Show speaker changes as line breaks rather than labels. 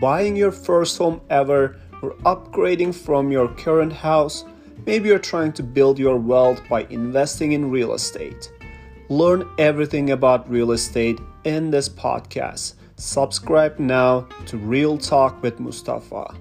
buying your first home ever, or upgrading from your current house. Maybe you're trying to build your wealth by investing in real estate. Learn everything about real estate in this podcast. Subscribe now to Real Talk with Mustafa.